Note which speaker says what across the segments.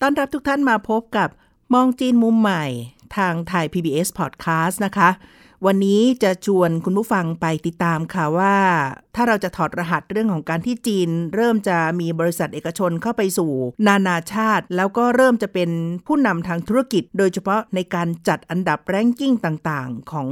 Speaker 1: ต้อนรับทุกท่านมาพบกับมองจีนมุมใหม่ ทางไทย PBS Podcast นะคะ วันนี้จะชวนคุณผู้ฟังไปติดตามค่ะว่า ถ้าเราจะถอดรหัสเรื่องของการที่จีน เริ่มจะมีบริษัทเอกชนเข้าไปสู่ นานาชาติ แล้วก็เริ่มจะเป็นผู้นำทางธุรกิจ โดยเฉพาะในการจัดอันดับ ranking ต่างๆ ของ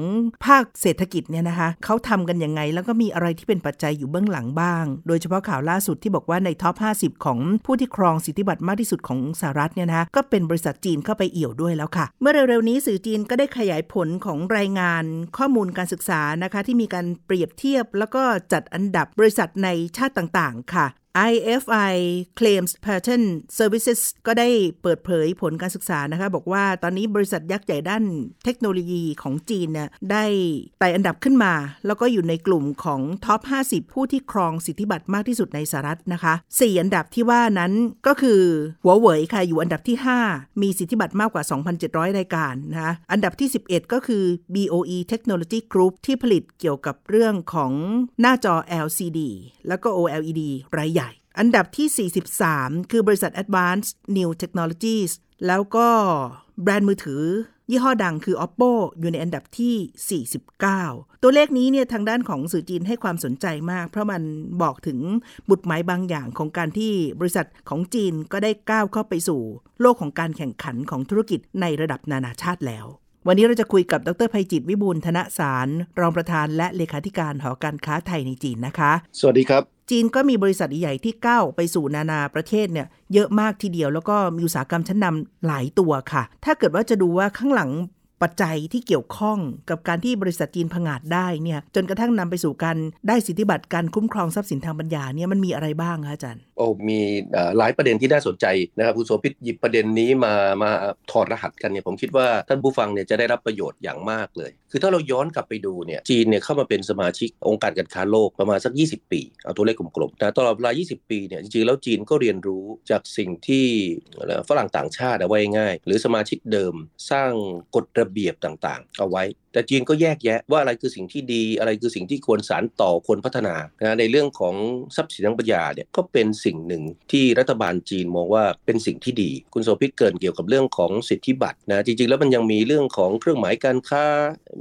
Speaker 1: ภาคเศรษฐกิจเนี่ยนะคะเขาทำกันยังไง แล้วก็มีอะไรที่เป็นปัจจัยอยู่เบื้องหลังบ้าง โดยเฉพาะข่าวล่าสุดที่บอกว่าใน top 50 ของผู้ที่ครองสิทธิบัตรมากที่สุดของสหรัฐเนี่ยนะคะก็เป็นบริษัทจีนเข้าไปเอี่ยวด้วยแล้วค่ะ เมื่อเร็วๆนี้สื่อจีนก็ได้ขยายผลของรายงานข้อมูลการศึกษานะคะที่มีการเปรียบเทียบ แล้วก็จัดอันดับบริษัทในชาติต่างๆ ค่ะ IFI Claims Pattern Services ก็ได้เปิดเผยผลการศึกษานะคะ บอกว่าตอนนี้บริษัทยักษ์ใหญ่ด้านเทคโนโลยีของจีนเนี่ยได้ไต่อันดับขึ้นมา แล้วก็อยู่ในกลุ่มของท็อป 50 ผู้ที่ครองสิทธิบัตรมากที่สุดในสหรัฐนะคะ 4 อันดับที่ว่านั้นก็คือหัวเว่ยค่ะ อยู่อันดับที่ 5 มีสิทธิบัตรมากกว่า 2,700 รายการนะคะอันดับที่ 11 ก็คือ BOE Technology Group ที่ผลิตเกี่ยวกับเรื่องของหน้าจอ LCD แล้วก็ OLED รายใหญ่ อันดับที่ 43 คือบริษัท Advanced New Technologies แล้วก็แบรนด์มือถือ ยี่ห้อดังคือ Oppo อยู่ในอันดับที่ 49 ตัวเลขนี้เนี่ยทางด้านของสื่อจีนให้ความสนใจมาก เพราะมันบอกถึงบุตรหมายบางอย่างของการที่บริษัทของจีนก็ได้ก้าวเข้าไปสู่ โลกของการแข่งขันของธุรกิจในระดับนานาชาติแล้ว วันนี้เราจะคุยกับดรภัยจิตวิบูลย์ธนสาร รองประธานและเลขาธิการหอการค้าไทยในจีนนะคะ
Speaker 2: สวัสดีครับ
Speaker 1: จีนก็มีบริษัทใหญ่ที่ก้าวไปสู่นานาประเทศเนี่ยเยอะมากทีเดียวแล้วก็มีอุตสาหกรรมชั้นนำหลายตัวค่ะ ถ้าเกิดว่าจะดูว่าข้างหลัง ปัจจัยที่เกี่ยวข้องกับการที่บริษัทจีนผงาดได้เนี่ยจนกระทั่งนำไปสู่การได้สิทธิบัตรการคุ้มครองทรัพย์สินทางปัญญาเนี่ยมันมีอะไรบ้างคะอาจารย์
Speaker 2: โอ้มีหลายประเด็นที่น่าสนใจนะครับคุณโสภิตหยิบประเด็นนี้มามาถอดรหัสกันเนี่ยผมคิดว่าท่านผู้ฟังเนี่ยจะได้รับประโยชน์อย่างมากเลย คือถ้าเราย้อนกลับไปดูเนี่ยจีนเนี่ยเข้ามาเป็นสมาชิกองค์การการค้าโลกประมาณสัก 20 ปีเอาตัวเลขกลมๆแต่ตลอดเวลา 20 ปีเนี่ยจริงๆแล้วจีนก็เรียนรู้จากสิ่งที่ฝรั่งต่างชาติเอาไว้ง่าย หรือสมาชิกเดิมสร้างกฎระเบียบต่างๆ เอาไว้ แต่จีนก็แยกแยะว่าอะไรคือสิ่งที่ดีอะไรคือสิ่งที่ควรสานต่อควรพัฒนานะในเรื่องของทรัพย์สินทางปัญญาเนี่ยก็เป็นสิ่งหนึ่งที่รัฐบาลจีนมองว่าเป็นสิ่งที่ดี คุณโสภิตเกินเกี่ยวกับเรื่องของสิทธิบัตรนะจริงๆ แล้วมันยังมีเรื่องของเครื่องหมายการค้า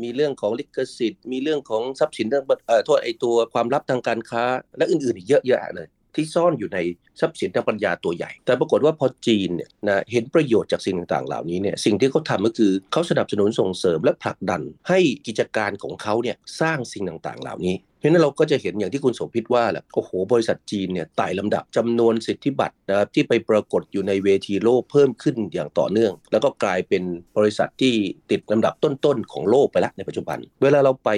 Speaker 2: มีเรื่องของลิขสิทธิ์ มีเรื่องของทรัพย์สินทางเอ่อโทษไอตัวความลับทางการค้า และอื่นๆอีกเยอะแยะเลย ที่ซ่อนอยู่ในทรัพย์สินทางปัญญาตัวใหญ่ แต่ปรากฏว่าพอจีนเนี่ยนะเห็นประโยชน์จากสิ่งต่างๆ เหล่านี้เนี่ยสิ่งที่เขาทำก็คือเขาสนับสนุนส่งเสริมและผลักดันให้กิจการของเขาเนี่ยสร้างสิ่งต่างๆ เหล่านี้เพราะนั้นเราก็จะเห็นอย่างที่คุณสมพิษว่าแหละโอ้โห บริษัทจีนเนี่ยไต่ลำดับจำนวนสิทธิบัตรนะครับที่ไปปรากฏอยู่ในเวทีโลกเพิ่มขึ้นอย่างต่อเนื่อง แล้วก็กลายเป็นบริษัทที่ติดลำดับต้นๆของโลกไปแล้วในปัจจุบัน เวลาเราไป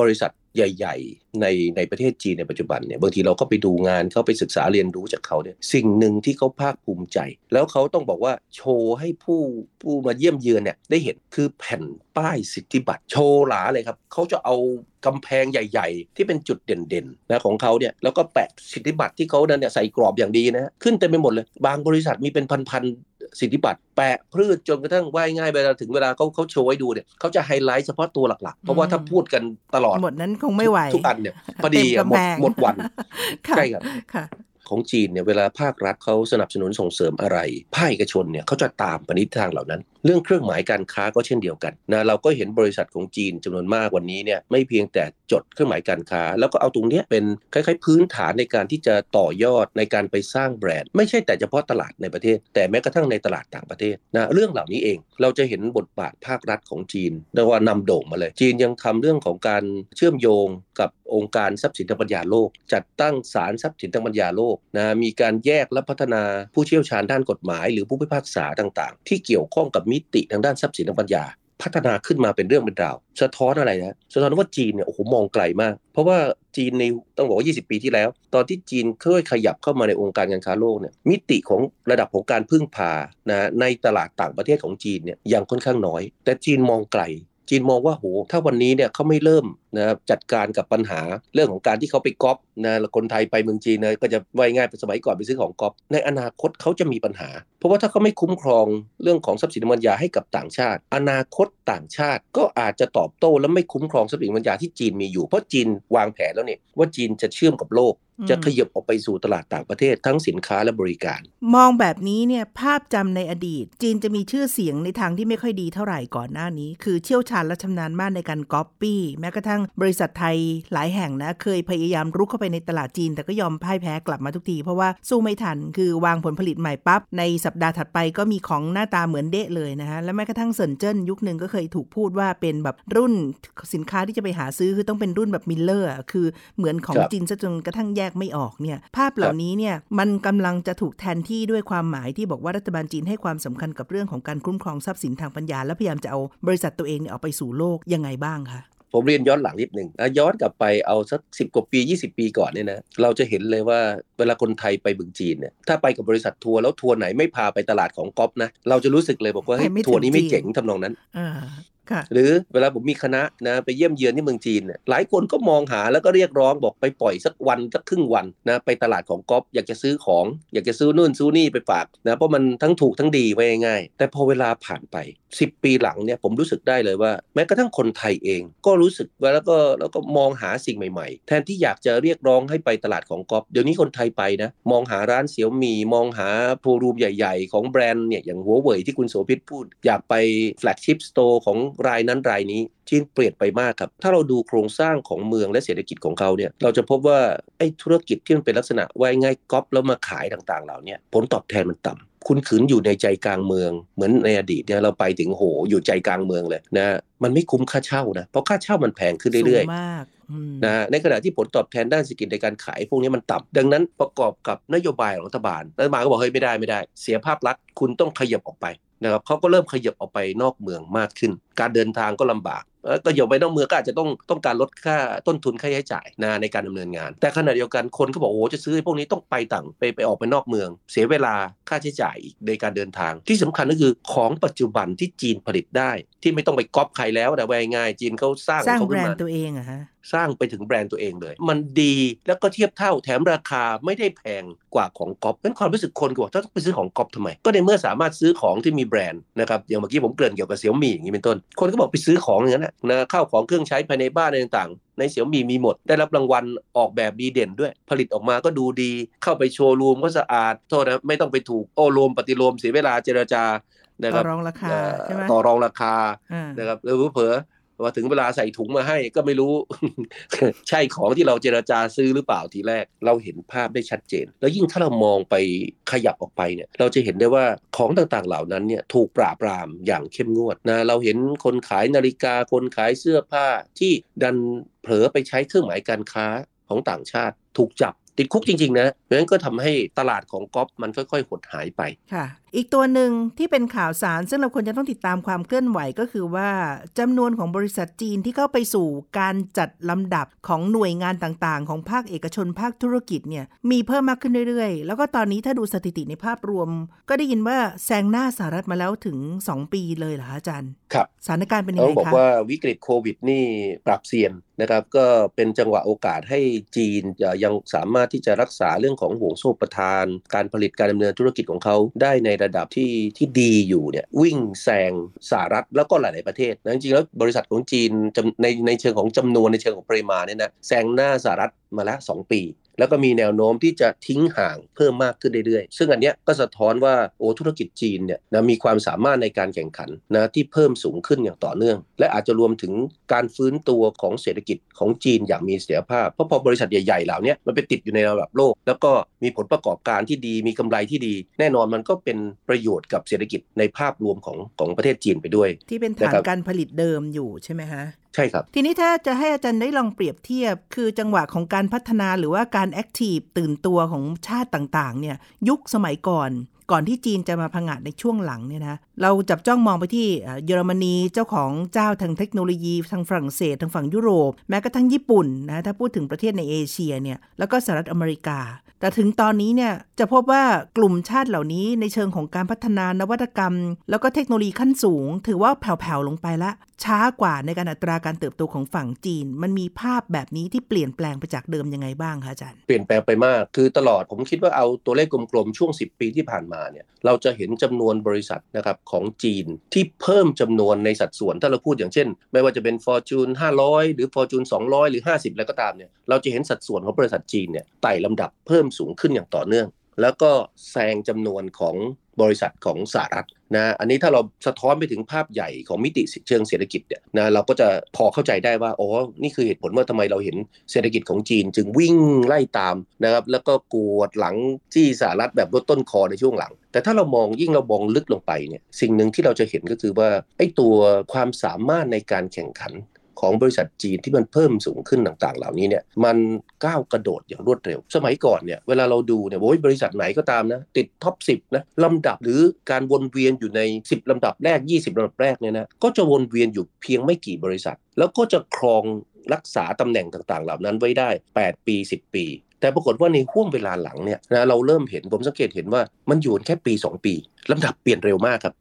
Speaker 2: บริษัท ใหญ่ๆ ในในประเทศจีนในปัจจุบันเนี่ยบางทีเราก็ไปดูงานเขาไปศึกษาเรียนรู้จากเขาเนี่ยสิ่งหนึ่งที่เขาภาคภูมิใจ แล้วเขาต้องบอกว่าโชว์ให้ผู้ผู้มาเยี่ยมเยือนเนี่ยได้เห็นคือแผ่นป้ายสิทธิบัตรโชว์หลาเลยครับเขาจะเอากำแพงใหญ่ ๆ ที่เป็นจุดเด่นๆนะของเขาเนี่ยแล้วก็แปะสิทธิบัตรที่เขาเนี่ยใส่กรอบอย่างดีนะขึ้นเต็มไปหมดเลย บางบริษัทมีเป็นพันๆ สิทธิบัตรแปะพืชจนกระทั่งว่ายง่ายเวลาถึงเวลาเขาเขาโชว์ให้ดูเนี่ยเขาจะไฮไลท์เฉพาะตัวหลักๆ เพราะว่าถ้าพูดกันตลอด
Speaker 1: หมดนั้นคงไม่ไหว
Speaker 2: ทุกอันเนี่ยพอดีอะหมดหมดวัน
Speaker 1: ค่ะ
Speaker 2: ใช่ครับ
Speaker 1: ค่ะ
Speaker 2: ของจีนเนี่ยเวลาภาครัฐเขาสนับสนุนส่งเสริมอะไร ภาคเอกชนเนี่ยเขาจะตามปณิธานเหล่านั้นเรื่องเครื่องหมายการค้าก็เช่นเดียวกันนะเราก็เห็นบริษัทของจีนจำนวนมากวันนี้เนี่ยไม่เพียงแต่จดเครื่องหมายการค้า แล้วก็เอาตรงเนี้ยเป็นคล้ายๆ พื้นฐานในการที่จะต่อยอดในการไปสร้างแบรนด์ ไม่ใช่แต่เฉพาะตลาดในประเทศ แต่แม้กระทั่งในตลาดต่างประเทศนะเรื่องเหล่านี้เองเราจะเห็นบทบาทภาครัฐของจีนเรียกว่านำโด่งมาเลย จีนยังทำเรื่องของการเชื่อมโยงกับองค์การทรัพย์สินทางปัญญาโลก จัดตั้งศาลทรัพย์สินทางปัญญาโลกนะมีการแยกและพัฒนาผู้เชี่ยวชาญด้านกฎหมาย หรือผู้พิพากษาต่าง ๆ ที่เกี่ยวข้องกับมิติทางด้านทรัพย์สินทางปัญญา พัฒนาขึ้นมาเป็นเรื่องเป็นราว สะท้อนอะไรนะสะท้อนว่าจีนเนี่ยโอ้โหมองไกลมาก เพราะว่าจีนในต้องบอกว่า 20 ปีที่แล้ว ตอนที่จีนค่อยขยับเข้ามาในองค์การการค้าโลกเนี่ยมิติของระดับของการพึ่งพานะในตลาดต่างประเทศของจีนเนี่ยยังค่อนข้างน้อย แต่จีนมองไกล จีนมองว่าโหถ้าวันนี้เนี่ยเขาไม่เริ่มนะจัดการกับปัญหาเรื่องของการที่เขาไปก๊อปนะคนไทยไปเมืองจีนนะก็จะว่ายง่ายเป็นสมัยก่อนไปซื้อของก๊อปในอนาคตเขาจะมีปัญหา เพราะว่าถ้าเขาไม่คุ้มครองเรื่องของทรัพย์สินปัญญาให้กับต่างชาติ อนาคตต่างชาติก็อาจจะตอบโต้และไม่คุ้มครองทรัพย์สินปัญญาที่จีนมีอยู่เพราะจีนวางแผนแล้วเนี่ยว่าจีนจะเชื่อมกับโลก จะขยับออกไปสู่ตลาดต่างประเทศทั้งสินค้าและบริการ
Speaker 1: มองแบบนี้เนี่ยภาพจำในอดีต จีนจะมีชื่อเสียงในทางที่ไม่ค่อยดีเท่าไหร่ก่อนหน้านี้ คือเชี่ยวชาญและชำนาญมากในการก๊อปปี้แม้กระทั่งบริษัทไทยหลายแห่งนะ เคยพยายามรุกเข้าไปในตลาดจีน แต่ก็ยอมพ่ายแพ้กลับมาทุกที เพราะว่าสู้ไม่ทันคือวางผลผลิตใหม่ปั๊บในสัปดาห์ถัดไปก็มีของหน้าตาเหมือนเด๊ะเลยนะฮะและแม้กระทั่งเซินเจิ้นยุคหนึ่งก็เคยถูกพูดว่าเป็นแบบรุ่นสินค้าที่จะไปหาซื้อคือต้องเป็นรุ่นแบบ mirror คือเหมือนของจีนซะจนกระทั่งแยกไม่ออกเนี่ยภาพเหล่านี้เนี่ยมันกำลังจะถูกแทนที่ด้วยความหมายที่บอกว่ารัฐบาลจีนให้ความสำคัญกับเรื่องของการคุ้มครองทรัพย์สินทางปัญญา และพยายามจะเอาบริษัทตัวเองเนี่ยออกไปสู่โลกยังไงบ้างคะ
Speaker 2: ผมเรียนย้อนหลังนิดหนึ่งนะย้อนกลับไปเอาสักสิกว่าปี 20 ปีก่อนเนี่ยนะเราจะเห็นเลยว่าเวลาคนไทยไปบึงจีนเนี่ยถ้าไปกับบริษัททัวร์แล้วทัวร์ไหนไม่พาไปตลาดของก๊อฟนะเราจะรู้สึกเลยบอกว่าเฮ้ยทัวร์นี้ไม่เจ๋งทำนองนั้น หรือเวลาผมมีคณะนะไปเยี่ยมเยือนที่เมืองจีนเนี่ยหลายคนก็มองหาแล้วก็เรียกร้องบอกไปปล่อยสักวันสักครึ่งวันนะไปตลาดของก๊อฟอยากจะซื้อของ อยากจะซื้อนู่นซื้อนี่ไปฝากนะเพราะมันทั้งถูกทั้งดีไว้ง่ายแต่พอเวลาผ่านไป 10 ปีหลังเนี่ยผมรู้สึกได้เลยว่า แม้กระทั่งคนไทยเองก็รู้สึกว่าแล้วก็แล้วก็มองหาสิ่งใหม่ๆ แทนที่อยากจะเรียกร้องให้ไปตลาดของก๊อปเดี๋ยวนี้คนไทยไปนะมองหาร้านเสี่ยวมีมองหาโชว์รูมใหญ่ ๆ ของแบรนด์เนี่ยอย่างหัวเว่ยที่คุณโสภิตพูด อยากไป flagship store ของรายนั้นรายนี้จีนเปลี่ยนไปมากครับ ถ้าเราดูโครงสร้างของเมืองและเศรษฐกิจของเขาเนี่ยเราจะพบว่าไอ้ธุรกิจที่มันเป็นลักษณะว่าง่ายก๊อปแล้วมาขายต่างๆ เหล่านี้ผลตอบแทนมันต่ำคุณขืนอยู่ในใจกลางเมือง เหมือนในอดีตเนี่ยเราไปถึงโหอยู่ใจกลางเมืองเลยนะมันไม่คุ้มค่าเช่านะเพราะค่าเช่ามันแพงขึ้นเรื่อยๆนะในขณะที่ผลตอบแทนด้านเศรษฐกิจในการขายพวกนี้มันต่ำดังนั้นประกอบกับนโยบายของรัฐบาลรัฐบาลก็บอกเฮ้ยไม่ได้ไม่ได้ เสียภาพลักษณ์คุณต้องขยับออกไป นะครับเขาก็เริ่มขยับออกไปนอกเมืองมากขึ้น การเดินทางก็ลำบาก ก็อย่าไปนอกเมืองก็อาจจะต้องต้องการลดค่าต้นทุนค่าใช้จ่ายนะในการดำเนินงาน แต่ขณะเดียวกันคนก็บอกโอ้จะซื้อพวกนี้ต้องไปต่างไปไปออกไปนอกเมือง เสียเวลาค่าใช้จ่ายอีกในการเดินทาง ที่สำคัญก็คือของปัจจุบันที่จีนผลิตได้ ที่ไม่ต้องไปก๊อปใครแล้วแต่ว่าง่ายจีนเขาสร้าง
Speaker 1: สร้างแบรนด์ตัวเองอะฮะ
Speaker 2: สร้างไปถึงแบรนด์ตัวเองเลย มันดีแล้วก็เทียบเท่าแถมราคาไม่ได้แพงกว่าของก๊อปนั้นความรู้สึกคนก็บอกต้องไปซื้อของก๊อปทำไม ก็ในเมื่อสามารถซื้อของที่มีแบรนด์นะครับอย่างเมื่อกี้ผมเกริ่นเกี่ยวกับเสี่ยวมี่อย่างนี้เป็นต้น คนก็บอกไปซื้อของอย่างนั้นนะข้าวของเครื่องใช้ภายในบ้านอะไรต่างๆ ในเสี่ยวมี่มีหมด ได้รับรางวัลออกแบบดีเด่นด้วย ผลิตออกมาก็ดูดี เข้าไปโชว์รูมก็สะอาดโทษนะไม่ต้องไปถูกโอ้โลมปฏิโลมเสียเวลาเจรจานะครับ
Speaker 1: ต่อรองราคาใช่ไหม
Speaker 2: ต่อรองราคานะครับหรือเผลอ ว่าถึงเวลาใส่ถุงมาให้ก็ไม่รู้ ใช่ของที่เราเจราจาซื้อหรือเปล่าทีแรก เราเห็นภาพได้ชัดเจน แล้วยิ่งถ้าเรามองไปขยับออกไปเนี่ยเราจะเห็นได้ว่าของต่างๆเหล่านั้นเนี่ยถูกปราบปรามอย่างเข้มงวดนะเราเห็นคนขายนาฬิกาคนขายเสื้อผ้าที่ดันเผลอไปใช้เครื่องหมายการค้าของต่างชาติ ถูกจับติดคุกจริง ๆ นะเพราะฉะนั้นก็ทำให้ตลาดของก๊อฟมันค่อย ๆ หดหายไป
Speaker 1: ค่ะ อีกตัวหนึ่งที่เป็นข่าวสาร ซึ่งเราควรจะต้องติดตามความเคลื่อนไหวก็คือว่าจำนวนของบริษัทจีนที่เข้าไปสู่การจัดลำดับของหน่วยงานต่างๆ ของภาคเอกชนภาคธุรกิจเนี่ยมีเพิ่มมากขึ้นเรื่อยๆ แล้วก็ตอนนี้ถ้าดูสถิติในภาพรวม ก็ได้ยินว่าแซงหน้าสหรัฐมาแล้วถึง 2 ปีเลยเหรออาจารย์
Speaker 2: ครับ
Speaker 1: สถานการณ์เป็นยังไงคะ
Speaker 2: เขาบอกว่าวิกฤตโควิดนี่ปรับเซียนนะครับก็เป็นจังหวะโอกาสให้จีนยังสามารถที่จะรักษาเรื่องของห่วงโซ่ประทาน การผลิตการดำเนินธุรกิจของเขาได้ในระดับที่ที่ดีอยู่เนี่ยวิ่งแซงสหรัฐแล้วก็หลาย ๆประเทศนะจริงๆแล้วบริษัทของจีนในในเชิงของจำนวนในเชิงของปริมาณเนี่ยนะแซงหน้าสหรัฐมาแล้ว 2 ปี แล้วก็มีแนวโน้มที่จะทิ้งห่างเพิ่มมากขึ้นเรื่อยๆ ซึ่งอันเนี้ยก็สะท้อนว่าโอ้ธุรกิจจีนเนี่ยนะมีความสามารถในการแข่งขันนะที่เพิ่มสูงขึ้นอย่างต่อเนื่อง และอาจจะรวมถึงการฟื้นตัวของเศรษฐกิจของจีนอย่างมีเสถียรภาพ เพราะพอบริษัทใหญ่ๆเหล่านี้มันไปติดอยู่ในระดับโลก แล้วก็มีผลประกอบการที่ดีมีกำไรที่ดี แน่นอนมันก็เป็นประโยชน์กับเศรษฐกิจในภาพรวมของของประเทศจีนไปด้วย
Speaker 1: ที่เป็นฐานการผลิตเดิมอยู่ใช่ไหมฮะ
Speaker 2: ใช่ครับ
Speaker 1: ทีนี้ถ้าจะให้อาจารย์ได้ลองเปรียบเทียบ คือจังหวะของการพัฒนาหรือว่าการแอคทีฟตื่นตัวของชาติต่างๆ เนี่ย ยุคสมัยก่อนก่อนที่จีนจะมาพังอาจในช่วงหลังเนี่ยนะเราจับจ้องมองไปที่เยอรมนีเจ้าของเจ้าทางเทคโนโลยีทางฝรั่งเศสทางฝั่งยุโรป แม้กระทั่งญี่ปุ่นนะถ้าพูดถึงประเทศในเอเชียเนี่ยแล้วก็สหรัฐอเมริกา แต่ถึงตอนนี้เนี่ยจะพบว่ากลุ่มชาติเหล่านี้ในเชิงของการพัฒนานวัตกรรม แล้วก็เทคโนโลยีขั้นสูง ถือว่าแผ่วๆลงไปละ ช้ากว่าในการอัตราการเติบโตของฝั่งจีน มันมีภาพแบบนี้ที่เปลี่ยนแปลงไปจากเดิมยังไงบ้างคะอาจารย์
Speaker 2: เปลี่ยนแปลงไปมากคือตลอดผมคิดว่าเอาตัวเลขกลมๆ ช่วง 10 ปีที่ผ่านมาเนี่ยเราจะเห็นจำนวนบริษัทนะครับของจีนที่เพิ่มจำนวนในสัดส่วนถ้าเราพูดอย่างเช่น ไม่ว่าจะเป็น Fortune 500 หรือ Fortune 200 หรือ 50 แล้วก็ตามเนี่ยเราจะเห็นสัดส่วนของบริษัทจีนเนี่ยไต่ลำดับเพิ่มสูงขึ้นอย่างต่อเนื่อง แล้วก็แซงจำนวนของ บริษัทของสหรัฐนะอันนี้ถ้าเราสะท้อนไปถึงภาพใหญ่ของมิติเชิงเศรษฐกิจเนี่ยนะเราก็จะพอเข้าใจได้ว่าอ๋อนี่คือเหตุผลว่าทำไมเราเห็นเศรษฐกิจของจีน จึงวิ่งไล่ตามนะครับแล้วก็กวดหลังที่สหรัฐแบบรถต้นคอในช่วงหลัง แต่ถ้าเรามองยิ่งเรามองลึกลงไปเนี่ยสิ่งหนึ่งที่เราจะเห็นก็คือว่าไอ้ตัวความสามารถในการแข่งขัน ของบริษัทจีนที่มันเพิ่มสูงขึ้นต่างๆ เหล่านี้เนี่ยมันก้าวกระโดดอย่างรวดเร็ว สมัยก่อนเนี่ยเวลาเราดูเนี่ยโอ้ยบริษัทไหนก็ตามนะติดท็อป 10นะลำดับหรือการวนเวียนอยู่ใน 10 ลำดับแรก 20ลำดับแรกเนี่ยนะก็จะวนเวียนอยู่เพียงไม่กี่บริษัท แล้วก็จะครองรักษาตำแหน่งต่างๆ เหล่านั้นไว้ได้ 8 ปี 10 ปี แต่ปรากฏว่าในห่วงเวลาหลังเนี่ยนะเราเริ่มเห็นผมสังเกตเห็นว่ามันอยู่แค่ปี 2 ปีลำดับเปลี่ยนเร็วมากครับ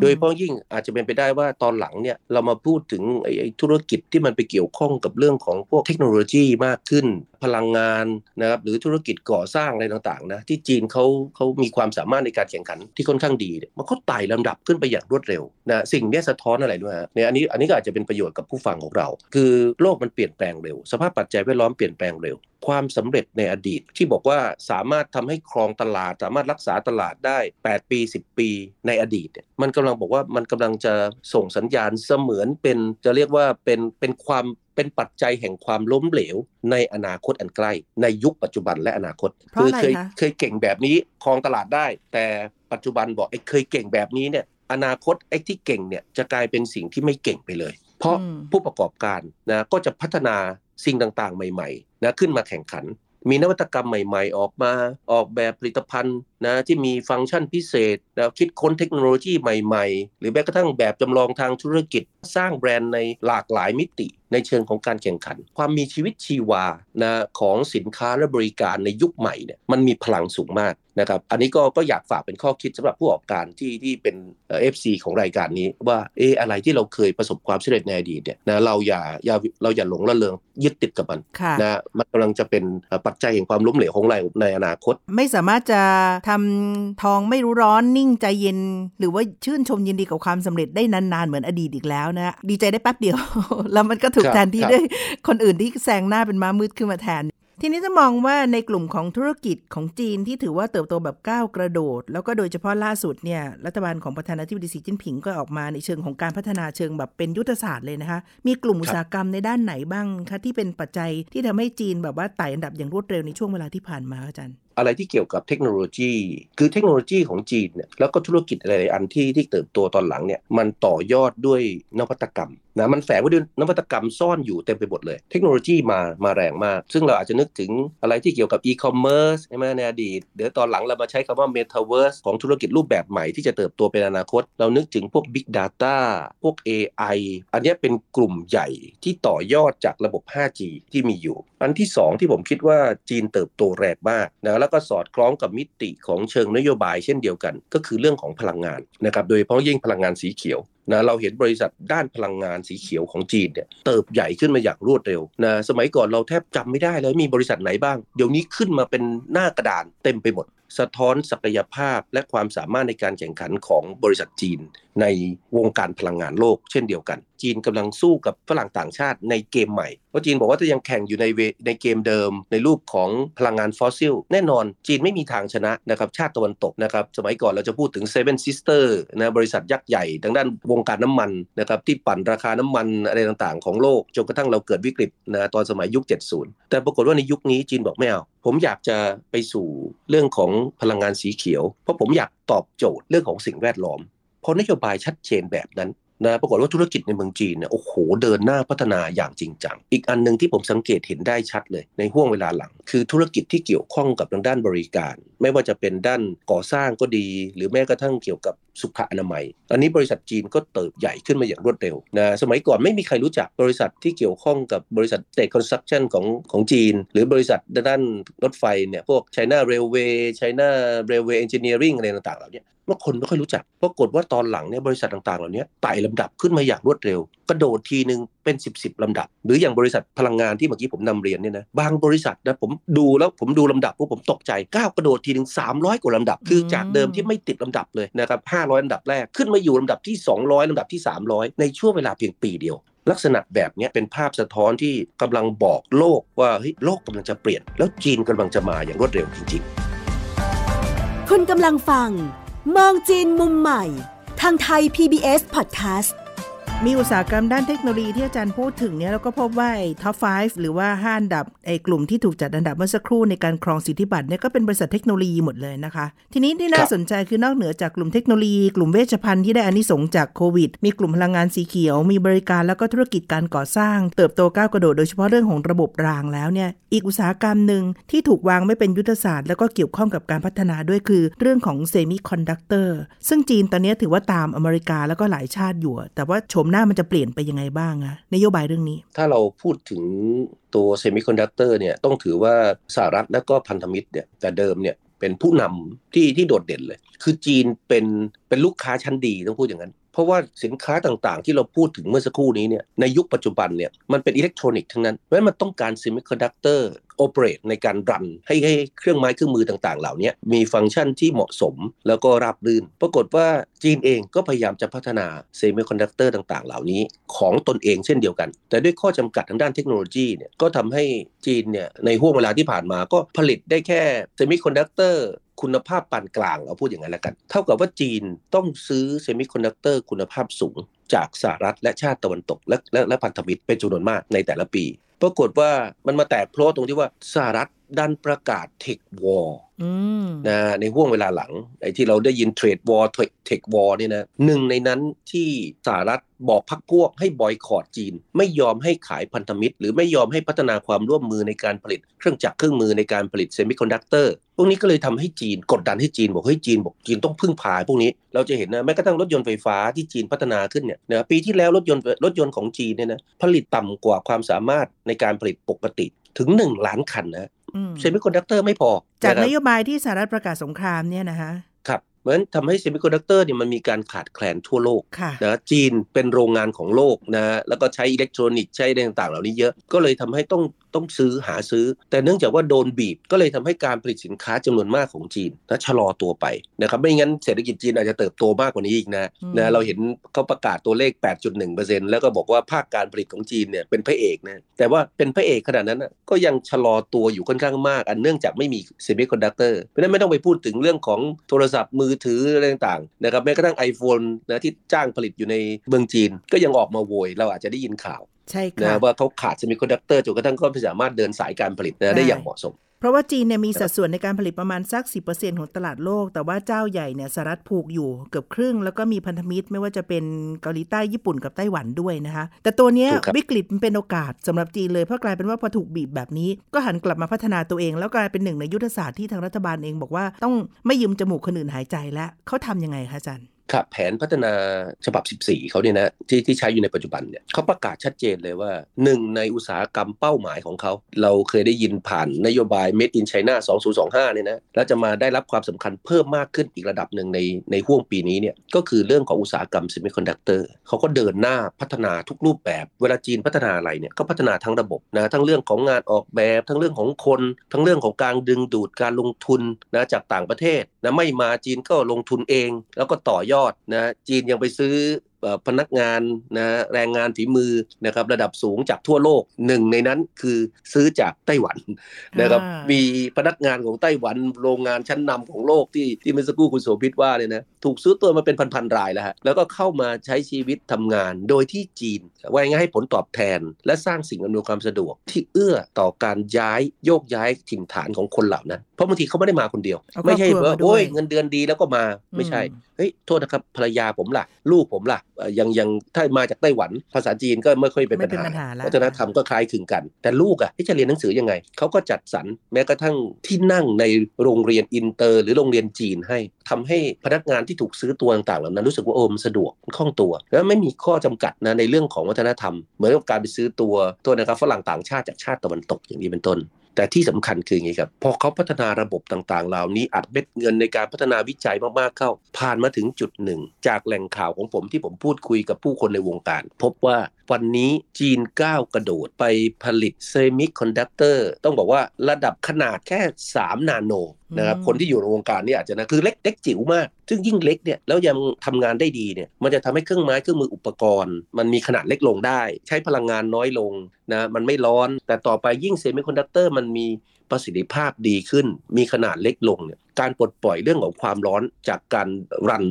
Speaker 2: โดยเพราะยิ่งอาจจะเป็นไปได้ว่าตอนหลังเนี่ยเรามาพูดถึงไอ้ธุรกิจที่มันไปเกี่ยวข้องกับเรื่องของพวกเทคโนโลยีมากขึ้น พลังงานนะครับหรือธุรกิจก่อสร้างอะไรต่างๆนะที่จีนเขาเขามีความสามารถในการแข่งขันที่ค่อนข้างดีเนี่ยมันก็ไต่ลำดับขึ้นไปอย่างรวดเร็วนะสิ่งนี้สะท้อนอะไรด้วยฮะเนี่ยอันนี้อันนี้ก็อาจจะเป็นประโยชน์กับผู้ฟังของเรา คือโลกมันเปลี่ยนแปลงเร็ว สภาพปัจจัยแวดล้อมเปลี่ยนแปลงเร็วความสำเร็จในอดีตที่บอกว่าสามารถทำให้ครองตลาด สามารถรักษาตลาดได้ 8 ปี10ปีในอดีตเนี่ยมันกำลังบอกว่ามันกำลังจะส่งสัญญาณเสมือนเป็นจะเรียกว่าเป็นเป็นความเป็นปัจจัยแห่งความล้มเหลว ในอนาคตอันใกล้ ในยุคปัจจุบันและอนาคต
Speaker 1: คือ
Speaker 2: เคยเคยเก่งแบบนี้ครองตลาดได้ แต่ปัจจุบันบอกไอ้เคยเก่งแบบนี้เนี่ยอนาคตไอ้ที่เก่งเนี่ยจะกลายเป็นสิ่งที่ไม่เก่งไปเลย เพราะผู้ประกอบการนะก็จะพัฒนาสิ่งต่างๆ ใหม่ๆนะขึ้นมาแข่งขัน มีนวัตกรรมใหม่ ๆ ออกมาออกแบบผลิตภัณฑ์ นะที่มีฟังก์ชันพิเศษนะคิดค้นเทคโนโลยีใหม่ๆ หรือแม้กระทั่งแบบจำลองทางธุรกิจ สร้างแบรนด์ในหลากหลายมิติ ในเชิงของการแข่งขัน ความมีชีวิตชีวานะของสินค้าและบริการในยุคใหม่เนี่ยมันมีพลังสูงมากนะครับอันนี้ก็ก็อยากฝากเป็นข้อคิดสำหรับผู้ประกอบการที่ที่เป็นFC ของรายการนี้ว่าเอออะไรที่เราเคยประสบความสำเร็จในอดีตเนี่ยนะเราอย่าอย่าเราอย่าหลงละเลงยึดติดกับมันนะมันกำลังจะเป็นปัจจัยแห่งความล้มเหลวของเราในอนาคต
Speaker 1: ไม่สามารถจะทำทองไม่รู้ร้อนนิ่งใจเย็น หรือว่าชื่นชมยินดีกับความสำเร็จได้นานๆ เหมือนอดีตอีกแล้วนะดีใจได้แป๊บเดียว แล้วมันก็ถูกแทนที่ด้วยคนอื่นที่แซงหน้าเป็นม้ามืดขึ้นมาแทน ทีนี้จะมองว่าในกลุ่มของธุรกิจของจีนที่ถือว่าเติบโตแบบก้าวกระโดด แล้วก็โดยเฉพาะล่าสุดเนี่ยรัฐบาลของประธานาธิบดีสีจิ้นผิงก็ออกมาในเชิงของการพัฒนาเชิงแบบเป็นยุทธศาสตร์เลยนะคะมีกลุ่มอุตสาหกรรมในด้านไหนบ้างคะที่เป็นปัจจัยที่ทำให้จีนแบบว่าไต่อันดับอย่างรวดเร็วในช่วงเวลาที่ผ่านมาอาจารย์
Speaker 2: อะไรที่เกี่ยวกับเทคโนโลยี คือเทคโนโลยีของจีนเนี่ยแล้วก็ธุรกิจอะไรอันที่ที่เติบโตตอนหลังเนี่ยมันต่อยอดด้วยนวัตกรรมนะมันแฝงไว้ด้วยนวัตกรรมซ่อนอยู่เต็มไปหมดเลย เทคโนโลยีมามาแรงมาก ซึ่งเราอาจจะนึกถึงอะไรที่เกี่ยวกับอีคอมเมิร์ซใช่ไหมในอดีต เดี๋ยวตอนหลังเรามาใช้คำว่าเมตาเวิร์สของธุรกิจรูปแบบใหม่ที่จะเติบโตเป็นอนาคต เรานึกถึงพวก Big Data พวก AI อันนี้เป็นกลุ่มใหญ่ที่ต่อยอดจากระบบ 5G ที่มีอยู่ อันที่ 2 ที่ผมคิดว่าจีนเติบโตแรงมากนะแล้วก็สอดคล้องกับมิติของเชิงนโยบายเช่นเดียวกัน ก็คือเรื่องของพลังงานนะครับโดยเฉพาะยิ่งพลังงานสีเขียว นะเราเห็นบริษัทด้านพลังงานสีเขียวของจีนเนี่ยเติบใหญ่ขึ้นมาอย่างรวดเร็วนะสมัยก่อนเราแทบจำไม่ได้เลยมีบริษัทไหนบ้าง เดี๋ยวนี้ขึ้นมาเป็นหน้ากระดานเต็มไปหมด สะท้อนศักยภาพและความสามารถในการแข่งขันของบริษัทจีน ในวงการพลังงานโลก เช่นเดียวกัน จีนกำลังสู้กับฝรั่งต่างชาติในเกมใหม่เพราะจีนบอกว่าถ้ายังแข่งอยู่ในในเกมเดิม ในรูปของพลังงานฟอสซิลแน่นอนจีนไม่มีทางชนะนะครับชาติตะวันตกนะครับสมัยก่อนเราจะพูดถึง Seven Sisters นะบริษัทยักษ์ใหญ่ทางด้านวงการน้ำมันนะครับที่ปั่นราคาน้ำมันอะไรต่างๆ ของโลกจนกระทั่งเราเกิดวิกฤตนะตอนสมัยยุค 70 แต่ปรากฏว่าในยุคนี้จีนบอกไม่เอาผมอยากจะไปสู่เรื่องของพลังงานสีเขียว เพราะผมอยากตอบโจทย์เรื่องของสิ่งแวดล้อมพอนโยบายชัดเจนแบบนั้น นะปรากฏว่าธุรกิจในเมืองจีนเนี่ยโอ้โหเดินหน้าพัฒนาอย่างจริงจัง อีกอันหนึ่งที่ผมสังเกตเห็นได้ชัดเลยในห้วงเวลาหลัง คือธุรกิจที่เกี่ยวข้องกับทางด้านบริการ ไม่ว่าจะเป็นด้านก่อสร้างก็ดี หรือแม้กระทั่งเกี่ยวกับสุขอนามัย อันนี้บริษัทจีนก็เติบใหญ่ขึ้นมาอย่างรวดเร็วนะสมัยก่อนไม่มีใครรู้จักบริษัทที่เกี่ยวข้องกับบริษัท State Construction ของของจีน หรือบริษัทด้านรถไฟเนี่ยพวก China Railway China Railway Engineering อะไรต่างๆเหล่านี้เมื่อคนไม่ค่อยรู้จักปรากฏว่าตอนหลังเนี่ยบริษัทต่างๆเหล่านี้ไต่ลำดับขึ้นมาอย่างรวดเร็ว กระโดดทีหนึ่งเป็น 10บสลำดับ หรืออย่างบริษัทพลังงานที่เมื่อกี้ผมนำเรียนเนี่ยนะบางบริษัทนะผมดูแล้วผมดูลำดับพวกผมตกใจก้าวกระโดดทีหนึ่ง300 กว่าลำดับ คือจากเดิมที่ไม่ติดลำดับเลยนะครับ500ลำดับแรกขึ้นมาอยู่ลำดับที่ 200ลำดับที่ 300 ในช่วงเวลาเพียงปีเดียวลักษณะแบบนี้เป็นภาพสะท้อนที่กำลังบอกโลกว่าเฮ้ยโลกกำลังจะเปลี่ยน แล้วจีนกำลังจะมาอย่างรวดเร็วจริง
Speaker 3: ๆ คุณกำลังฟัง มองจีนมุมใหม่ ทางไทย PBS Podcast
Speaker 1: มีอุตสาหกรรมด้านเทคโนโลยีที่อาจารย์พูดถึงเนี่ยเราก็พบว่าท็อป 5 หรือว่าห้าอันดับไอ้กลุ่มที่ถูกจัดอันดับเมื่อสักครู่ในการครองสิทธิบัตรเนี่ยก็เป็นบริษัทเทคโนโลยีหมดเลยนะคะ ทีนี้ที่น่าสนใจคือนอกเหนือจากกลุ่มเทคโนโลยี กลุ่มเวชภัณฑ์ที่ได้อานิสงจากโควิด มีกลุ่มพลังงานสีเขียว มีบริการแล้วก็ธุรกิจการก่อสร้าง เติบโตก้าวกระโดดโดยเฉพาะเรื่องของระบบรางแล้วเนี่ยอีกอุตสาหกรรมหนึ่งที่ถูกวางไว้เป็นยุทธศาสตร์ แล้วก็เกี่ยวข้องกับการพัฒนาด้วยคือเรื่องของเซมิคอนดักเตอร์ซึ่งจีนตอนนี้ถือว่าตามอเมริกาแล้วก็หลายชาติอยู่ แต่ว่าโฉมหน้ามันจะเปลี่ยนไปยังไงบ้างอะนโยบายเรื่องนี้
Speaker 2: ถ้าเราพูดถึงตัวเซมิคอนดักเตอร์เนี่ยต้องถือว่าสหรัฐและก็พันธมิตรเนี่ยแต่เดิมเนี่ยเป็นผู้นำที่ที่โดดเด่นเลย คือจีนเป็นเป็นลูกค้าชั้นดีต้องพูดอย่างนั้น เพราะว่าสินค้าต่างๆ ที่เราพูดถึงเมื่อสักครู่นี้เนี่ยในยุคปัจจุบันเนี่ยมันเป็นอิเล็กทรอนิกส์ทั้งนั้นเพราะมันต้องการเซมิคอนดักเตอร์operate ในการรันให้ให้เครื่องไม้เครื่องมือต่างๆ เหล่านี้มีฟังก์ชันที่เหมาะสมแล้วก็ราบรื่น ปรากฏว่าจีนเองก็พยายามจะพัฒนาเซมิคอนดักเตอร์ต่างๆ เหล่านี้ ของตนเองเช่นเดียวกัน แต่ด้วยข้อจำกัดทางด้านเทคโนโลยีเนี่ยก็ทำให้จีนเนี่ยในห้วงเวลาที่ผ่านมาก็ผลิตได้แค่เซมิคอนดักเตอร์ คุณภาพปานกลางเอาพูดอย่างนั้นแล้วกัน เท่ากับว่าจีนต้องซื้อเซมิคอนดักเตอร์คุณภาพสูง จากสหรัฐและชาติตะวันตกและและและพันธมิตรเป็นจำนวนมากในแต่ละปี ปรากฏว่ามันมาแตกโพละตรงที่ว่าสหรัฐ ดันประกาศ tech war นะในห้วงเวลาหลังไอ้ที่เราได้ยิน trade war tech war เนี่ยนะหนึ่งในนั้นที่สหรัฐบอกพักพวกให้บอยคอตจีน ไม่ยอมให้ขายพันธมิตร หรือไม่ยอมให้พัฒนาความร่วมมือในการผลิตเครื่องจักรเครื่องมือในการผลิตเซมิคอนดักเตอร์พวกนี้ก็เลยทำให้จีนกดดันให้จีนบอกเฮ้ยจีนบอกจีนต้องพึ่งพาพวกนี้เราจะเห็นนะแม้กระทั่งรถยนต์ไฟฟ้าที่จีนพัฒนาขึ้นเนี่ยนะปีที่แล้วรถยนต์รถยนต์ของจีนเนี่ยนะผลิตต่ำกว่าความสามารถในการผลิตปกติถึง 1 ล้านคันนะ เซมิคอนดักเตอร์ไม่พอ
Speaker 1: จากนโยบายที่สหรัฐประกาศสงครามเนี่ยนะคะ
Speaker 2: ครับเพราะฉะนั้นทำให้เซมิคอนดักเตอร์เนี่ยมันมีการขาดแคลนทั่วโลกนะจีนเป็นโรงงานของโลกนะแล้วก็ใช้อิเล็กทรอนิกส์ใช้ต่างๆ เหล่านี้เยอะก็เลยทำให้ต้อง ต้องซื้อหาซื้อ แต่เนื่องจากว่าโดนบีบก็เลยทำให้การผลิตสินค้าจำนวนมากของจีนนะชะลอตัวไปนะครับไม่งั้นเศรษฐกิจจีนอาจจะเติบโตมากกว่านี้อีกนะนะเราเห็นเขาประกาศตัวเลข 8.1%แล้วก็บอกว่าภาคการผลิตของจีนเนี่ยเป็นพระเอกนะแต่ว่าเป็นพระเอกขนาดนั้นก็ยังชะลอตัวอยู่ค่อนข้างมาก อันเนื่องจากไม่มีเซมิคอนดักเตอร์เพราะนั้นไม่ต้องไปพูดถึงเรื่องของโทรศัพท์มือถืออะไรต่างๆนะครับแม้กระทั่ง iPhone นะที่จ้างผลิตอยู่ในเมืองจีนก็ยังออกมาโวย เราอาจจะได้ยินข่าว
Speaker 1: ใช่
Speaker 2: ค่ะว่าเขาขาดเซมิคอนดักเตอร์จนกระทั่งก็ไม่สามารถเดินสายการผลิตได้อย่างเหมาะสม
Speaker 1: เพราะว่าจีนเนี่ยมีสัดส่วนในการผลิตประมาณสัก 10%ของตลาดโลก แต่ว่าเจ้าใหญ่เนี่ยสหรัฐผูกอยู่เกือบครึ่ง แล้วก็มีพันธมิตรไม่ว่าจะเป็นเกาหลีใต้ญี่ปุ่นกับไต้หวันด้วยนะคะ แต่ตัวเนี้ยวิกฤตมันเป็นโอกาสสำหรับจีนเลยเพราะกลายเป็นว่าพอถูกบีบแบบนี้ ก็หันกลับมาพัฒนาตัวเอง แล้วกลายเป็นหนึ่งในยุทธศาสตร์ที่ทางรัฐบาลเองบอกว่าต้องไม่ยืมจมูกคนอื่นหายใจแล้วเขาทํำยังไงคะอาจารย์
Speaker 2: ครับแผนพัฒนาฉบับ 14 เขาเนี่ยนะที่ที่ใช้อยู่ในปัจจุบันเนี่ยเขาประกาศชัดเจนเลยว่าหนึ่งในอุตสาหกรรมเป้าหมายของเขา เราเคยได้ยินผ่านนโยบาย Made in China 2025 เนี่ยนะแล้วจะมาได้รับความสำคัญเพิ่มมากขึ้นอีกระดับหนึ่งในในห้วงปีนี้เนี่ยก็คือเรื่องของอุตสาหกรรมเซมิคอนดักเตอร์เขาก็เดินหน้าพัฒนาทุกรูปแบบ เวลาจีนพัฒนาอะไรเนี่ยก็พัฒนาทั้งระบบนะทั้งเรื่องของงานออกแบบ ทั้งเรื่องของคน ทั้งเรื่องของการดึงดูดการลงทุนนะจากต่างประเทศนะไม่มาจีนก็ลงทุนเอง แล้วก็ต่อยอดนะจีนยังไปซื้อ พนักงานนะแรงงานฝีมือนะครับระดับสูงจากทั่วโลกหนึ่งในนั้นคือซื้อจากไต้หวันนะครับมีพนักงานของไต้หวันโรงงานชั้นนำของโลกที่ที่เมื่อสักครู่คุณโสภิตว่าเนี่ยนะถูกซื้อตัวมาเป็นพันๆรายแล้วฮะแล้วก็เข้ามาใช้ชีวิตทำงาน โดยที่จีนว่าง่ายให้ผลตอบแทน และสร้างสิ่งอำนวยความสะดวกที่เอื้อต่อการย้ายโยกย้ายถิ่นฐานของคนเหล่านั้น เพราะบางทีเขาไม่ได้มาคนเดียว ไม่ใช่ว่าโอ้ยเงินเดือนดีแล้วก็มาไม่ใช่เฮ้ยโทษนะครับภรรยาผมล่ะ ลูกผมล่ะยังยังถ้ามาจากไต้หวันภาษาจีนก็ไม่ค่อยเป็นปัญหาวัฒนธรรมก็คล้ายคลึงกัน แต่ลูกอะที่จะเรียนหนังสือยังไงเขาก็จัดสรรแม้กระทั่งที่นั่งในโรงเรียนอินเตอร์ หรือโรงเรียนจีนให้ทำให้พนักงานที่ถูกซื้อตัวต่างๆเหล่านั้นรู้สึกว่าโอ้มันสะดวกคล่องตัว แล้วไม่มีข้อจำกัดนะในเรื่องของวัฒนธรรม เหมือนกับการไปซื้อตัวตัวนะครับฝรั่งต่างชาติจากชาติตะวันตกอย่างนี้เป็นต้น แต่ที่สำคัญคืออย่างนี้ครับพอเขาพัฒนาระบบต่างๆ เหล่านี้อัดเม็ดเงินในการพัฒนาวิจัยมากๆเข้า ผ่านมาถึงจุดหนึ่ง จากแหล่งข่าวของผมที่ผมพูดคุยกับผู้คนในวงการ พบว่า วันนี้จีนก้าวกระโดดไปผลิตเซมิคอนดักเตอร์ต้องบอกว่าระดับขนาดแค่ 3 นาโนนะครับคนที่อยู่ในวงการนี่อาจจะนะคือเล็กเล็กจิ๋วมาก ซึ่งยิ่งเล็กเนี่ยแล้วยังทำงานได้ดีเนี่ยมันจะทำให้เครื่องไม้เครื่องมืออุปกรณ์ มันมีขนาดเล็กลงได้ ใช้พลังงานน้อยลงนะมันไม่ร้อน แต่ต่อไปยิ่งเซมิคอนดักเตอร์มันมี ประสิทธิภาพดีขึ้น มีขนาดเล็กลงเนี่ยการปลดปล่อยเรื่องของความร้อนจากการรัน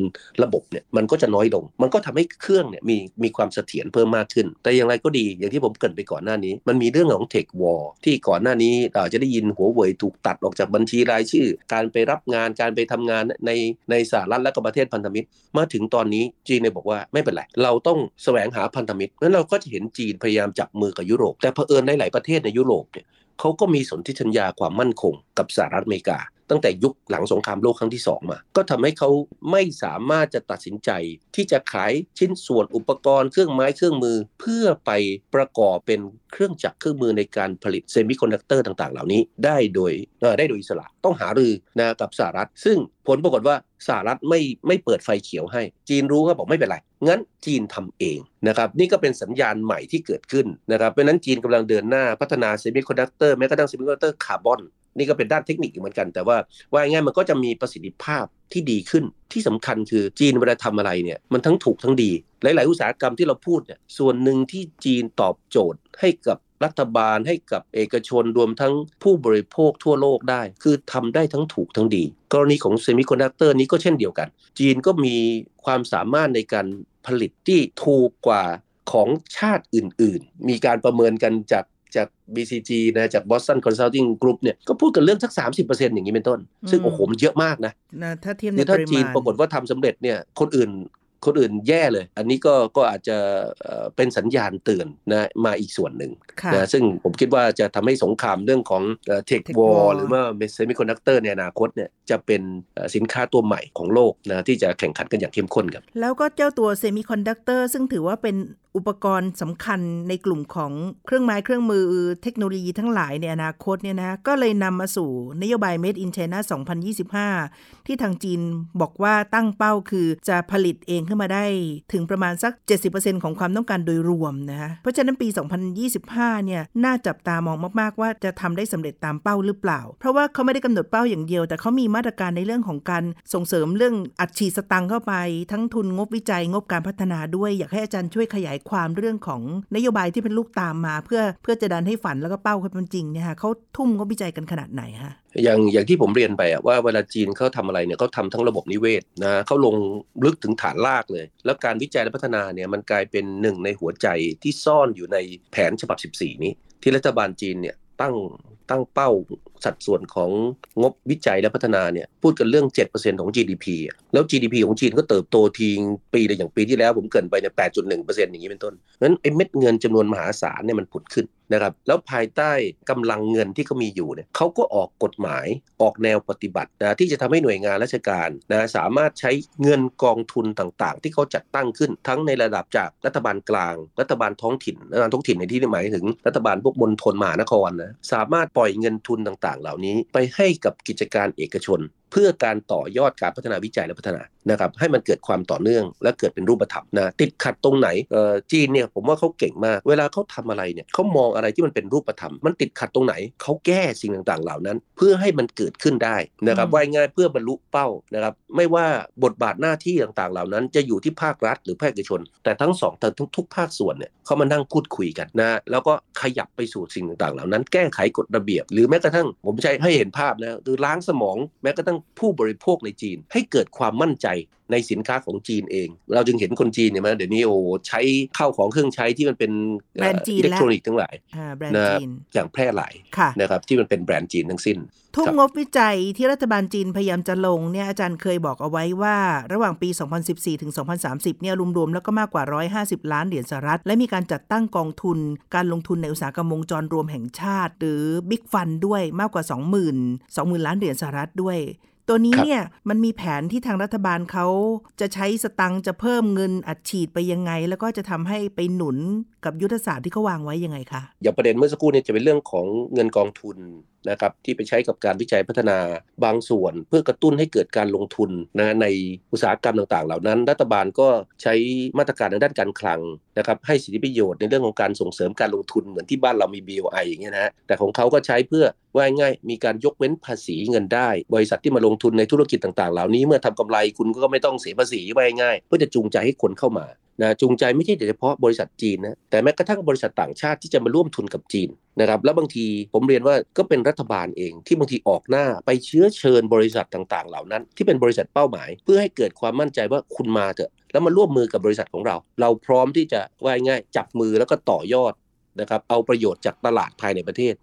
Speaker 2: ระบบเนี่ยมันก็จะน้อยลง มันก็ทำให้เครื่องเนี่ยมีมีความเสถียรเพิ่มมากขึ้น แต่อย่างไรก็ดีอย่างที่ผมเกริ่นไปก่อนหน้านี้ มันมีเรื่องของเทควอลที่ก่อนหน้านี้เราจะได้ยินหัวเว่ยถูกตัดออกจากบัญชีรายชื่อ การไปรับงานการไปทำงานในในสหรัฐและก็ประเทศพันธมิตร มาถึงตอนนี้จีนเนี่ยบอกว่าไม่เป็นไร เราต้องแสวงหาพันธมิตรนั้นเราก็จะเห็นจีนพยายามจับมือกับยุโรป แต่เผอิญในหลายประเทศในยุโรปเนี่ย เขาก็มีสนธิสัญญาความมั่นคงกับสหรัฐอเมริกา ตั้งแต่ยุคหลังสงครามโลกครั้งที่ 2 มา ก็ทำให้เขาไม่สามารถจะตัดสินใจที่จะขายชิ้นส่วนอุปกรณ์เครื่องไม้เครื่องมือ เพื่อไปประกอบเป็นเครื่องจักรเครื่องมือในการผลิตเซมิคอนดักเตอร์ต่าง ๆ เหล่านี้ได้โดยได้โดยอิสระต้องหารือนะกับสหรัฐ ซึ่งผลปรากฏว่าสหรัฐไม่ไม่เปิดไฟเขียวให้ จีนรู้ก็บอกไม่เป็นไร งั้นจีนทำเองนะครับนี่ก็เป็นสัญญาณใหม่ที่เกิดขึ้นนะครับเพราะนั้นจีนกำลังเดินหน้าพัฒนาเซมิคอนดักเตอร์แม้กระทั่งเซมิคอนดักเตอร์คาร์บอน นี่ก็เป็นด้านเทคนิคเหมือนกัน แต่ว่าว่าง่ายมันก็จะมีประสิทธิภาพที่ดีขึ้นที่สำคัญคือจีนเวลาทำอะไรเนี่ยมันทั้งถูกทั้งดี หลาย ๆ อุตสาหกรรมที่เราพูดเนี่ยส่วนหนึ่งที่จีนตอบโจทย์ให้กับรัฐบาลให้กับเอกชนรวมทั้งผู้บริโภคทั่วโลกได้ คือทำได้ทั้งถูกทั้งดี กรณีของเซมิคอนดักเตอร์นี้ก็เช่นเดียวกัน จีนก็มีความสามารถในการผลิตที่ถูกกว่าของชาติอื่น ๆ มีการประเมินกันจาก จาก BCG นะจาก Boston Consulting Group เนี่ยก็พูดกันเรื่องสัก 30%อย่างนี้เป็นต้น ซึ่งโอ้โหมันเยอะมากนะ
Speaker 1: นะถ้าเทียบใน
Speaker 2: ปริมาณถ้าจีนปรากฏว่าทำสำเร็จเนี่ยคนอื่นคนอื่นแย่เลย อันนี้ก็ก็อาจจะเป็นสัญญาณเตือนนะมาอีกส่วนหนึ่งนะซึ่งผมคิดว่าจะทำให้สงครามเรื่องของเทควอลหรือว่าเซมิคอนดักเตอร์ในอนาคตเนี่ยจะเป็นสินค้าตัวใหม่ของโลกนะที่จะแข่งขันกันอย่างเข้มข้นครับ
Speaker 1: แล้วก็เจ้าตัวเซมิคอนดักเตอร์ซึ่งถือว่าเป็น อุปกรณ์สำคัญในกลุ่มของเครื่องไม้เครื่องมือเทคโนโลยีทั้งหลายในอนาคตเนี่ยนะก็เลยนำมาสู่นโยบาย Made in China 2025 ที่ทางจีนบอกว่าตั้งเป้าคือจะผลิตเองขึ้นมาได้ถึงประมาณสัก 70%ของความต้องการโดยรวมนะคะเพราะฉะนั้นปี 2025 เนี่ยน่าจับตามองมากๆว่าจะทำได้สำเร็จตามเป้าหรือเปล่า เพราะว่าเขาไม่ได้กำหนดเป้าอย่างเดียว แต่เขามีมาตรการในเรื่องของการส่งเสริมเรื่องอัดฉีดสตังค์เข้าไป ทั้งทุนงบวิจัยงบการพัฒนาด้วย อยากให้อาจารย์ช่วยขยายความเรื่องของนโยบายที่เป็นลูกตามมา เพื่อเพื่อจะดันให้ฝันแล้วก็เป้าเป็นจริงเนี่ยค่ะเขาทุ่มงบวิจัยกันขนาดไหนฮะ
Speaker 2: อย่างอย่างที่ผมเรียนไปอะว่าเวลาจีนเขาทำอะไรเนี่ยเขาทำทั้งระบบนิเวศนะเขาลงลึกถึงฐานรากเลย แล้วการวิจัยและพัฒนาเนี่ยมันกลายเป็นหนึ่งในหัวใจที่ซ่อนอยู่ในแผนฉบับ 14 นี้ ที่รัฐบาลจีนเนี่ยตั้ง ตั้งเป้าสัดส่วนของงบวิจัยและพัฒนาเนี่ยพูดกันเรื่อง 7%ของ GDP แล้ว GDP ของจีนก็เติบโตทิ้งปีเลยอย่างปีที่แล้วผมเกินไปเนี่ย8.1%อย่างนี้เป็นต้นนั้นไอ้เม็ดเงินจำนวนมหาศาลเนี่ยมันผุดขึ้นนะครับแล้วภายใต้กำลังเงินที่เขามีอยู่เนี่ยเขาก็ออกกฎหมายออกแนวปฏิบัตินะที่จะทำให้หน่วยงานราชการนะสามารถใช้เงินกองทุนต่างๆ ที่เขาจัดตั้งขึ้น ทั้งในระดับจากรัฐบาลกลาง รัฐบาลท้องถิ่นรัฐบาลท้องถิ่นในที่นี้หมายถึงรัฐบาลพวกมณฑลมหานครนะสามารถปล่อยเงินทุนต่างๆ เหล่านี้ไปให้กับกิจการเอกชน เพื่อการต่อยอดการพัฒนาวิจัยและพัฒนานะครับให้มันเกิดความต่อเนื่อง และเกิดเป็นรูปธรรมนะติดขัดตรงไหนเอ่อจีนเนี่ยผมว่าเขาเก่งมาก เวลาเขาทำอะไรเนี่ยเขามองอะไรที่มันเป็นรูปธรรม มันติดขัดตรงไหนเขาแก้สิ่งต่างๆ เหล่านั้น เพื่อให้มันเกิดขึ้นได้นะครับว่าง่ายเพื่อบรรลุเป้านะครับไม่ว่าบทบาทหน้าที่ต่างๆ เหล่านั้น จะอยู่ที่ภาครัฐ หรือภาคเอกชน แต่ทั้งสองแต่ทุกๆภาคส่วนเนี่ยเขามานั่งพูดคุยกันนะแล้วก็ขยับไปสู่สิ่งต่างๆ เหล่านั้น แก้ไขกฎระเบียบ หรือแม้กระทั่งผมใช้ให้เห็นภาพนะคือล้างสมองแม้กระทั่งผู้บริโภคในจีน ให้เกิดความมั่นใจในสินค้าของจีนเอง เราจึงเห็นคนจีนเนี่ยมาเดี๋ยวนี้โอ้ใช้ข้าวของเครื่องใช้ที่มันเป็น
Speaker 1: แบรนด์จีน
Speaker 2: อิเล็กทรอนิกส์ทั้งหลาย
Speaker 1: อ่าแบรนด์
Speaker 2: นะ
Speaker 1: จีน
Speaker 2: อย่างแพร่หลาย
Speaker 1: ค่ะ
Speaker 2: นะครับที่มันเป็นแบรนด์จีนทั้งสิ้น
Speaker 1: ทุ่ม
Speaker 2: ครับ
Speaker 1: งบวิจัยที่รัฐบาลจีนพยายามจะลงเนี่ยอาจารย์เคยบอกเอาไว้ว่า ระหว่างปี 2014 ถึง 2030 เนี่ยรวมๆแล้วก็มากกว่า 150 ล้านเหรียญสหรัฐ และมีการจัดตั้งกองทุน การลงทุนในอุตสาหกรรมวงจรรวมแห่งชาติ หรือ Big Fund ด้วยมากกว่า 20,000 20,000 ล้านเหรียญสหรัฐด้วย ตัวนี้
Speaker 2: ครับ
Speaker 1: เนี่ยมันมีแผนที่ทางรัฐบาลเขาจะใช้สตังค์จะเพิ่มเงินอัดฉีดไปยังไง แล้วก็จะทำให้ไปหนุนกับยุทธศาสตร์ที่เขาวางไว้ยังไงคะ
Speaker 2: อย่างประเด็นเมื่อสักครู่เนี่ยจะเป็นเรื่องของเงินกองทุนนะครับที่ไปใช้กับการวิจัยพัฒนาบางส่วน เพื่อกระตุ้นให้เกิดการลงทุนนะในอุตสาหกรรมต่างๆ เหล่านั้น รัฐบาลก็ใช้มาตรการทางด้านการคลังนะครับให้สิทธิประโยชน์ในเรื่องของการส่งเสริมการลงทุนเหมือนที่บ้านเรามี BOI อย่างเงี้ยนะฮะแต่ของเขาก็ใช้เพื่อว่าง่ายมีการยกเว้นภาษีเงินได้ บริษัทที่มาลงทุนในธุรกิจต่างๆ เหล่านี้เมื่อทำกำไรคุณก็ไม่ต้องเสียภาษีว่าง่ายเพื่อจะจูงใจให้คนเข้ามา นะจูงใจไม่ใช่แต่เฉพาะบริษัทจีนนะแต่แม้กระทั่งบริษัทต่างชาติที่จะมาร่วมทุนกับจีนนะครับแล้วบางทีผมเรียนว่าก็เป็นรัฐบาลเองที่บางทีออกหน้าไปเชื้อเชิญบริษัทต่างๆ เหล่านั้น ที่เป็นบริษัทเป้าหมาย เพื่อให้เกิดความมั่นใจว่าคุณมาเถอะแล้วมาร่วมมือกับบริษัทของเรา เราพร้อมที่จะว่าง่ายจับมือแล้วก็ต่อยอดนะครับเอาประโยชน์จากตลาดภายในประเทศ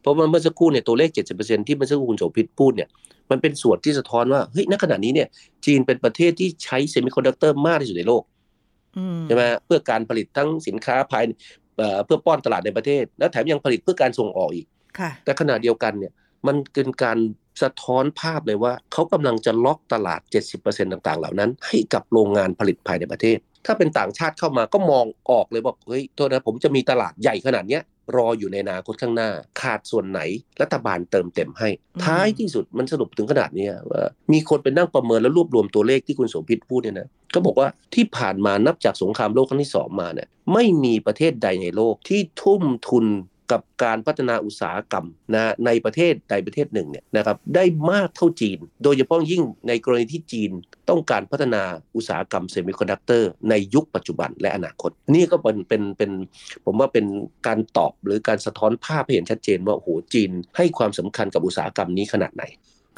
Speaker 2: เพราะว่าเมื่อสักครู่เนี่ยตัวเลข 70%ที่เมื่อสักครู่คุณโสภิตพูดเนี่ยมันเป็นส่วนที่สะท้อนว่าเฮ้ยณขณะนี้เนี่ยจีนเป็นประเทศที่ใช้เซมิคอนดักเตอร์มากที่สุดในโลก ใช่ไหมฮะเพื่อการผลิตทั้งสินค้าภายเอ่อเพื่อป้อนตลาดในประเทศ แล้วแถมยังผลิตเพื่อการส่งออกอีก
Speaker 1: ค่ะ
Speaker 2: แต่ขณะเดียวกันเนี่ยมันเป็นการสะท้อนภาพเลยว่าเขากำลังจะล็อกตลาด 70%ต่างๆ เหล่านั้น ให้กับโรงงานผลิตภายในประเทศ ถ้าเป็นต่างชาติเข้ามาก็มองออกเลยว่าเฮ้ยโทษนะผมจะมีตลาดใหญ่ขนาดเนี้ย รออยู่ในอนาคตข้างหน้า ขาดส่วนไหนรัฐบาลเติมเต็มให้
Speaker 1: อืม
Speaker 2: ท้ายที่สุดมันสรุปถึงขนาดเนี้ยว่ามีคนไปนั่งประเมินแล้วรวบรวมตัวเลขที่คุณโสมพิษพูดเนี่ยนะก็บอกว่าที่ผ่านมานับจากสงครามโลกครั้งที่สองมาเนี่ยไม่มีประเทศใดในโลกที่ทุ่มทุน กับการพัฒนาอุตสาหกรรมนะในประเทศใดประเทศหนึ่งเนี่ยนะครับได้มากเท่าจีน โดยเฉพาะยิ่งในกรณีที่จีนต้องการพัฒนาอุตสาหกรรมเซมิคอนดักเตอร์ในยุคปัจจุบันและอนาคต นี่ก็เป็นเป็นเป็นผมว่าเป็นการตอบหรือการสะท้อนภาพให้เห็นชัดเจนว่าโอ้โหจีนให้ความสำคัญกับอุตสาหกรรมนี้ขนาดไหน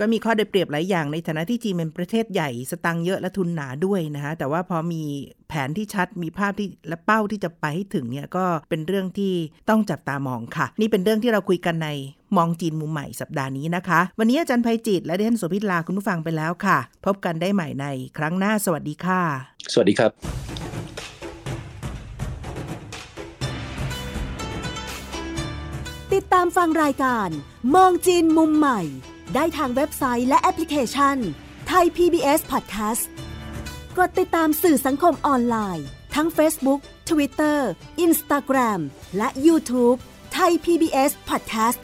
Speaker 1: ก็มีข้อได้เปรียบหลายอย่างในฐานะที่จีนเป็นประเทศใหญ่สตังค์เยอะและทุนหนาด้วยนะคะแต่ว่าพอมีแผนที่ชัดมีภาพที่และเป้าที่จะไปให้ถึงเนี่ยก็เป็นเรื่องที่ต้องจับตามองค่ะ นี่เป็นเรื่องที่เราคุยกันในมองจีนมุมใหม่สัปดาห์นี้นะคะ วันนี้อาจารย์ภัยจิตและดิฉันโสภิตลาคุณผู้ฟังไปแล้วค่ะ พบกันได้ใหม่ในครั้งหน้าสวัสดีค่ะ
Speaker 2: สวัสดีครับ
Speaker 3: ติดตามฟังรายการ มองจีนมุมใหม่ ได้ทางเว็บไซต์และแอปพลิเคชันไทย PBS Podcast กดติดตามสื่อสังคมออนไลน์ ทั้ง Facebook Twitter Instagram และ YouTube ไทย PBS Podcast